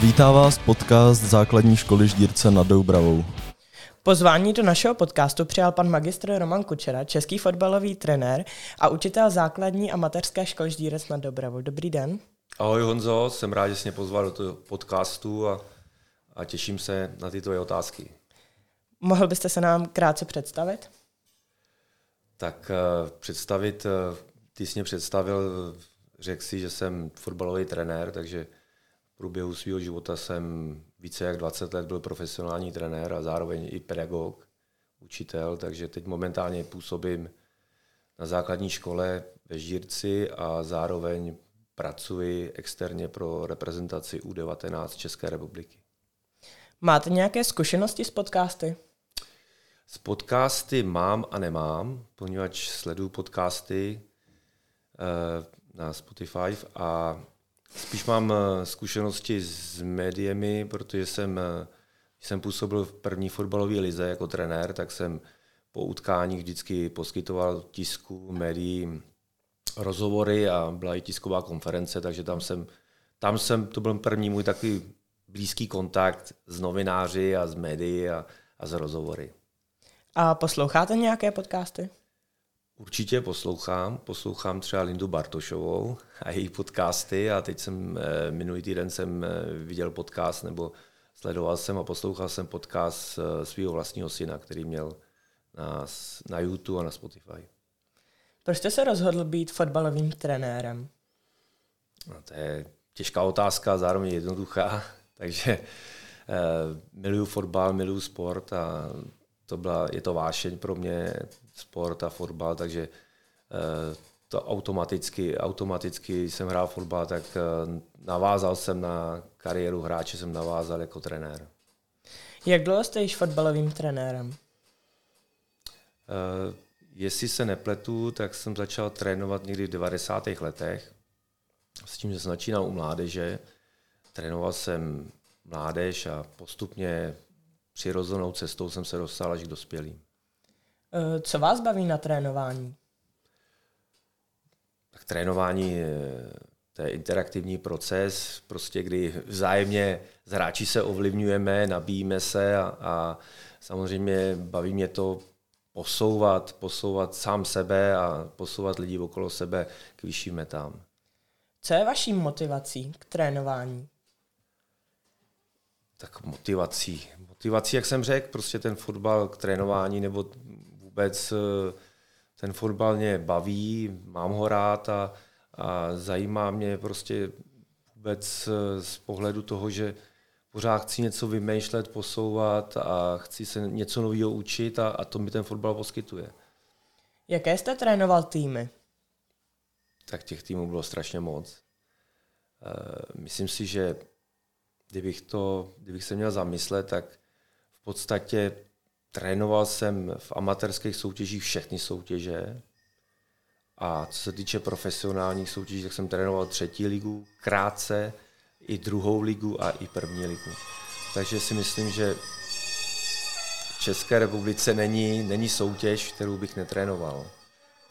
Vítá vás podcast základní školy Ždírce nad Doubravou. Pozvání do našeho podcastu přijal pan magistr Roman Kučera, český fotbalový trenér a učitel základní a mateřské školy Ždírec nad Dobravou. Dobrý den. Ahoj Honzo, jsem rád, že jsi mě pozval do toho podcastu a, a těším se na tyto otázky. Mohl byste se nám krátce představit? Tak uh, představit, uh, ty jsi mě představil, řekl si, že jsem fotbalový trenér, takže průběhu svého života jsem více jak 20 let byl profesionální trenér a zároveň i pedagog, učitel, takže teď momentálně působím na základní škole ve Žírci a zároveň pracuji externě pro reprezentaci U19 České republiky. Máte nějaké zkušenosti s podcasty? S podcasty mám a nemám, poněvadž sleduju podcasty eh, na Spotify a spíš mám eh, zkušenosti s médiemi, protože jsem, eh, jsem působil v první fotbalové lize jako trenér, tak jsem po utkáních vždycky poskytoval tisku, médiím rozhovory a byla i tisková konference, takže tam jsem, tam jsem, to byl první můj takový blízký kontakt s novináři a s médií a, a s rozhovory. A posloucháte nějaké podcasty? Určitě poslouchám. Poslouchám třeba Lindu Bartošovou a její podcasty a teď jsem eh, minulý týden jsem eh, viděl podcast nebo sledoval jsem a poslouchal jsem podcast eh, svého vlastního syna, který měl na, na YouTube a na Spotify. Proč jste se rozhodl být fotbalovým trenérem? No, to je těžká otázka, zároveň jednoduchá. Takže eh, miluju fotbal, miluju sport a to byla, je to vášeň pro mě, sport a fotbal, takže eh, to automaticky, automaticky jsem hrál fotbal, tak eh, navázal jsem na kariéru hráče, jsem navázal jako trenér. Jak dlouho jste již fotbalovým trenérem? Eh, jestli se nepletu, tak jsem začal trénovat někdy v 90. letech. S tím, že jsem začínal u mládeže. Trénoval jsem mládež a postupně přirozenou cestou jsem se dostal až k dospělým. Eh, co vás baví na trénování? Tak trénování to je interaktivní proces, prostě kdy vzájemně z hráči se ovlivňujeme, nabíjíme se a, a samozřejmě baví mě to posouvat, posouvat sám sebe a posouvat lidi okolo sebe k vyšším metám. Co je vaší motivací k trénování? Tak motivací. Motivací, jak jsem řekl, prostě ten fotbal k trénování nebo vůbec eh, ten fotbal mě baví, mám ho rád a, a zajímá mě prostě vůbec eh, z pohledu toho, že pořád chci něco vymýšlet, posouvat a chci se něco nového učit a, a to mi ten fotbal poskytuje. Jaké jste trénoval týmy? Tak těch týmů bylo strašně moc. Uh, myslím si, že kdybych, to, kdybych se měl zamyslet, tak v podstatě trénoval jsem v amatérských soutěžích všechny soutěže. A co se týče profesionálních soutěží, tak jsem trénoval třetí ligu, krátce, i druhou ligu a i první ligu. Takže si myslím, že v České republice není, není soutěž, kterou bych netrénoval.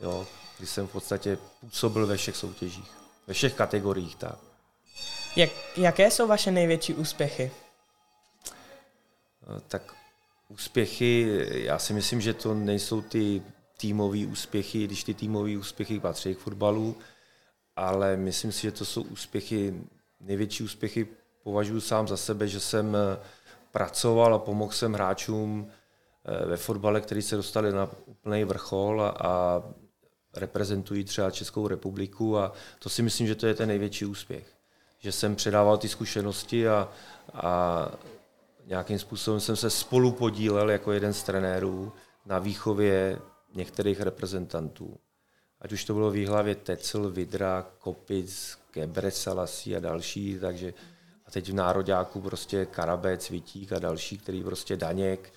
Jo, když jsem v podstatě působil ve všech soutěžích, ve všech kategoriích. Tak. Jak, jaké jsou vaše největší úspěchy? Tak úspěchy, já si myslím, že to nejsou ty týmové úspěchy, když ty týmové úspěchy patří k fotbalu, ale myslím si, že to jsou úspěchy největší úspěchy považuji sám za sebe, že jsem eh, pracoval a pomohl jsem hráčům eh, ve fotbale, kteří se dostali na úplný vrchol a, a reprezentují třeba Českou republiku a to si myslím, že to je ten největší úspěch. Že jsem předával ty zkušenosti a, a nějakým způsobem jsem se spolu podílel jako jeden z trenérů na výchově některých reprezentantů. Ať už to bylo Výhlavě Tecel, Vidra, Kopic, Gebre Salasí a další, takže a teď v Nároďáku prostě Karabec, Vitík a další, který prostě Daněk,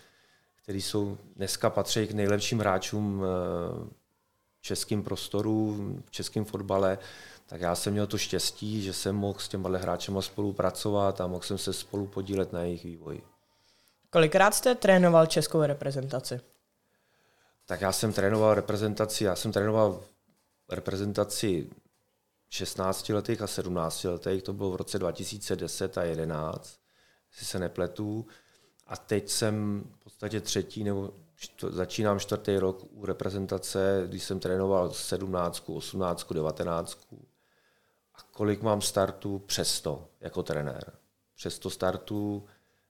který jsou dneska patří k nejlepším hráčům eh, českém prostoru, v českém fotbale, tak já jsem měl to štěstí, že jsem mohl s těma hráčema spolupracovat a mohl jsem se spolu podílet na jejich vývoji. Kolikrát jste trénoval českou reprezentaci? Tak já jsem trénoval reprezentaci, já jsem trénoval reprezentaci 16 letech a 17 letech, to bylo v roce 2010 a 11, jestli se nepletu. A teď jsem v podstatě třetí nebo čtvr, začínám čtvrtý rok u reprezentace, když jsem trénoval 17, 18, 19. A kolik mám startů? Přes 100 jako trenér. Přes 100 startů,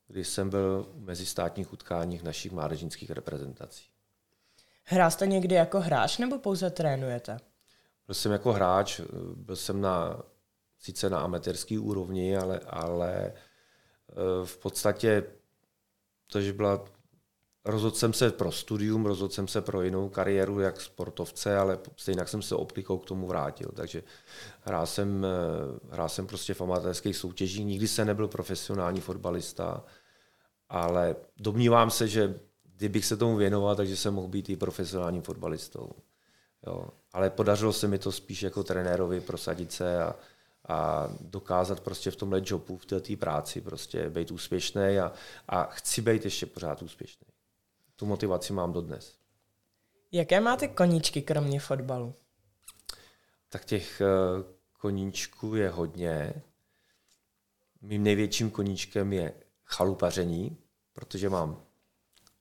když jsem byl mezi státních utkáních našich mládežnických reprezentací. Hrál jste někdy jako hráč nebo pouze trénujete? Byl jsem jako hráč, byl jsem na, sice na amatérské úrovni, ale, ale eh, v podstatě to, že byla Rozhodl jsem se pro studium, rozhodl jsem se pro jinou kariéru, jak sportovce, ale stejně jsem se optikou k tomu vrátil. Takže hrál jsem, eh, hrál jsem prostě v amatérských soutěžích, nikdy jsem nebyl profesionální fotbalista, ale domnívám se, že kdybych se tomu věnoval, takže jsem mohl být i profesionálním fotbalistou. Jo. Ale podařilo se mi to spíš jako trenérovi prosadit se a, a dokázat prostě v tomhle jobu, v této práci prostě být úspěšný a, a chci být ještě pořád úspěšný. Tu motivaci mám dodnes. Jaké máte koníčky kromě fotbalu? Tak těch eh, koníčků je hodně. Mým největším koníčkem je chalupaření, protože mám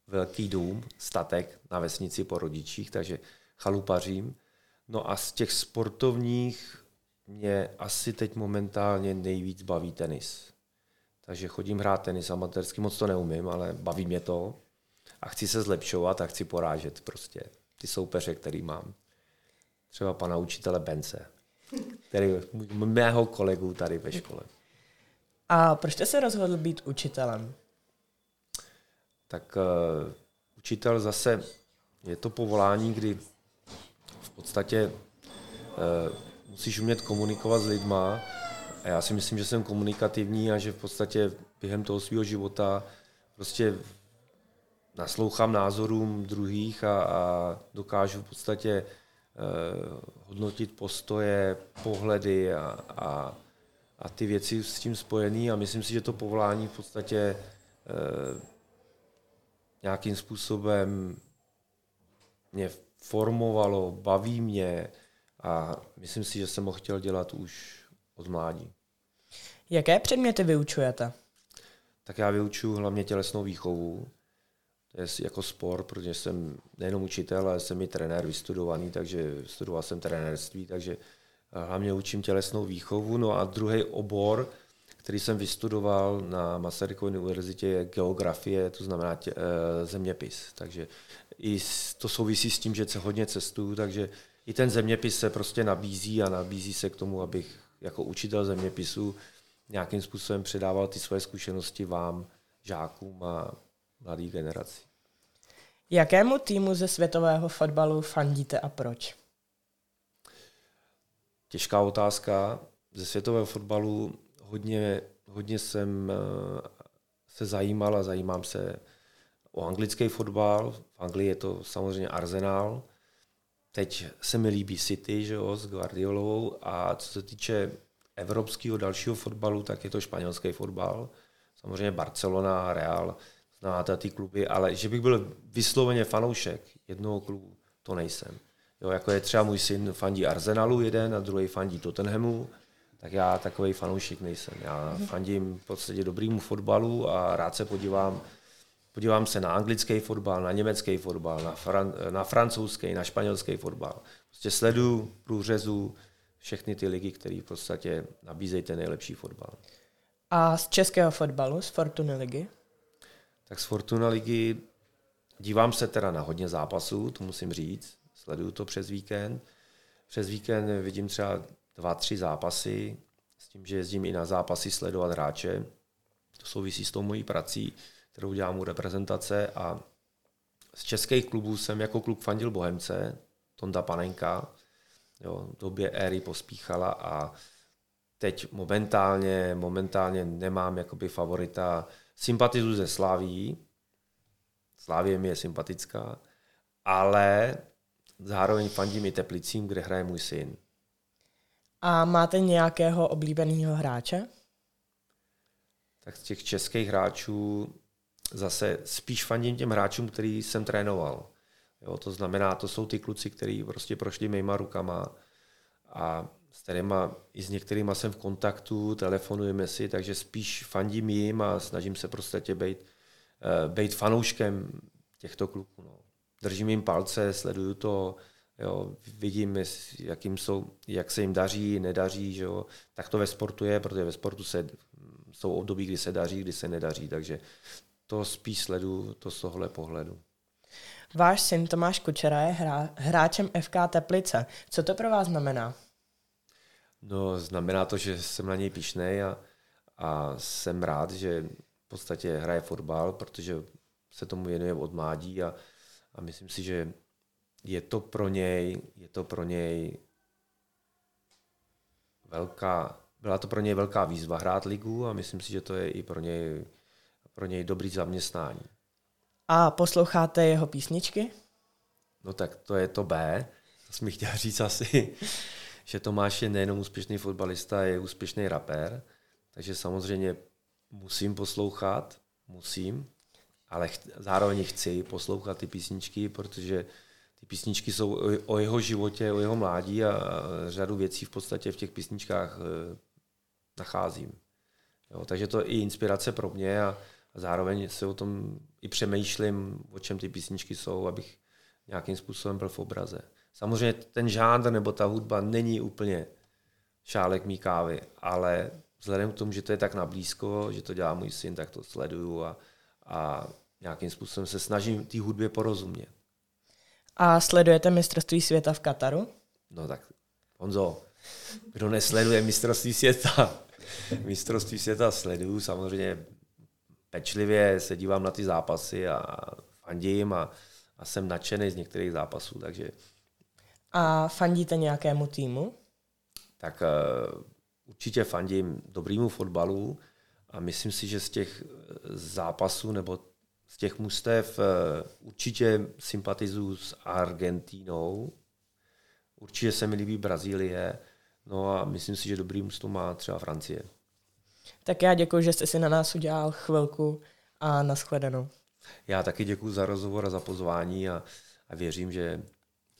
velký dům, statek na vesnici po rodičích, takže chalupařím. No a z těch sportovních mě asi teď momentálně nejvíc baví tenis. Takže chodím hrát tenis amatérsky, moc to neumím, ale baví mě to. A chci se zlepšovat a chci porážet prostě ty soupeře, který mám. Třeba pana učitele Bence, který mého kolegu tady ve škole. A proč jste se rozhodl být učitelem? Tak uh, učitel zase je to povolání, kdy v podstatě uh, musíš umět komunikovat s lidma. A já si myslím, že jsem komunikativní a že v podstatě během toho svého života prostě naslouchám názorům druhých a, a dokážu v podstatě eh, hodnotit postoje, pohledy a, a, a ty věci s tím spojené a myslím si, že to povolání v podstatě eh, nějakým způsobem mě formovalo, baví mě a myslím si, že jsem ho chtěl dělat už od mládí. Jaké předměty vyučujete? Tak já vyučuji hlavně tělesnou výchovu, to je jako sport, protože jsem nejenom učitel, ale jsem i trenér vystudovaný, takže studoval jsem trenérství, takže eh, hlavně učím tělesnou výchovu. No a druhý obor, který jsem vystudoval na Masarykově univerzitě, je geografie, to znamená tě, e, zeměpis. Takže i to souvisí s tím, že se hodně cestuju, takže i ten zeměpis se prostě nabízí a nabízí se k tomu, abych jako učitel zeměpisu nějakým způsobem předával ty svoje zkušenosti vám, žákům a mladé generaci. Jakému týmu ze světového fotbalu fandíte a proč? Těžká otázka. Ze světového fotbalu hodně, hodně jsem eh, se zajímal a zajímám se o anglický fotbal. V Anglii je to samozřejmě Arsenal. Teď se mi líbí City že jo, s Guardiolovou a co se týče evropského dalšího fotbalu, tak je to španělský fotbal. Samozřejmě Barcelona, Real znáte ty kluby, ale že bych byl vysloveně fanoušek jednoho klubu, to nejsem. Jo, jako je třeba můj syn fandí Arsenalu jeden a druhý fandí Tottenhamu, tak já takový fanoušek nejsem. Já fandím v podstatě dobrýmu fotbalu a rád se podívám, podívám se na anglický fotbal, na německý fotbal, na, fran, na francouzský, na španělský fotbal. Prostě sleduju průřezu všechny ty ligy, které v podstatě nabízejí ten nejlepší fotbal. A z českého fotbalu, z Fortuny ligy? Tak z Fortuna ligy dívám se teda na hodně zápasů, to musím říct, sleduju to přes víkend. Přes víkend vidím třeba dva, tři zápasy, s tím, že jezdím i na zápasy sledovat hráče. To souvisí s tou mojí prací, kterou dělám u reprezentace a z českých klubů jsem jako klub fandil Bohemce, Tonda Panenka, jo, v době éry pospíchala a teď momentálně, momentálně nemám jakoby favorita sympatizuji ze Slaví, Slávě mi je sympatická, ale zároveň fandím i Teplicím, kde hraje můj syn. A máte nějakého oblíbeného hráče? Tak z těch českých hráčů zase spíš fandím těm hráčům, který jsem trénoval. Jo, to znamená, to jsou ty kluci, kteří prostě prošli mýma rukama a s kterýma, i s některými jsem v kontaktu, telefonujeme si, takže spíš fandím jim a snažím se prostě být, být fanouškem těchto klubů. No. Držím jim palce, sleduju to, jo, vidím, jakým jsou, jak se jim daří, nedaří, že jo. tak to ve sportu je, protože ve sportu se, jsou období, kdy se daří, kdy se nedaří, takže to spíš sledu to z tohle pohledu. Váš syn Tomáš Kučera je hráčem FK Teplice. Co to pro vás znamená? No, znamená to, že jsem na něj pišnej a, a jsem rád, že v podstatě hraje fotbal, protože se tomu věnuje od mládí a, a myslím si, že je to pro něj, je to pro něj velká, byla to pro něj velká výzva hrát ligu a myslím si, že to je i pro něj, pro něj dobrý zaměstnání. A posloucháte jeho písničky? No tak to je to B. To jsem chtěl říct asi, že Tomáš je nejenom úspěšný fotbalista, je úspěšný rapper, takže samozřejmě musím poslouchat, musím, ale ch- zároveň chci poslouchat ty písničky, protože ty písničky jsou o, jeho životě, o jeho mládí a, a řadu věcí v podstatě v těch písničkách e, nacházím. Jo, takže to je i inspirace pro mě a, a zároveň se o tom i přemýšlím, o čem ty písničky jsou, abych nějakým způsobem byl v obraze. Samozřejmě ten žánr nebo ta hudba není úplně šálek mý kávy, ale vzhledem k tomu, že to je tak na blízko, že to dělá můj syn, tak to sleduju a, a nějakým způsobem se snažím té hudbě porozumět. A sledujete mistrovství světa v Kataru? No tak, Honzo, kdo nesleduje mistrovství světa? mistrovství světa sleduju samozřejmě pečlivě, se dívám na ty zápasy a fandím a, a jsem nadšený z některých zápasů, takže... A fandíte nějakému týmu? Tak uh, určitě fandím dobrýmu fotbalu a myslím si, že z těch zápasů nebo z těch mustev uh, určitě sympatizuju s Argentínou, určitě se mi líbí Brazílie, no a myslím si, že dobrý musto má třeba Francie. Tak já děkuji, že jste si na nás udělal chvilku a nashledanou. Já taky děkuji za rozhovor a za pozvání a, a věřím, že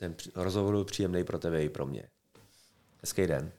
ten rozhovor byl příjemný pro tebe i pro mě. Hezký den.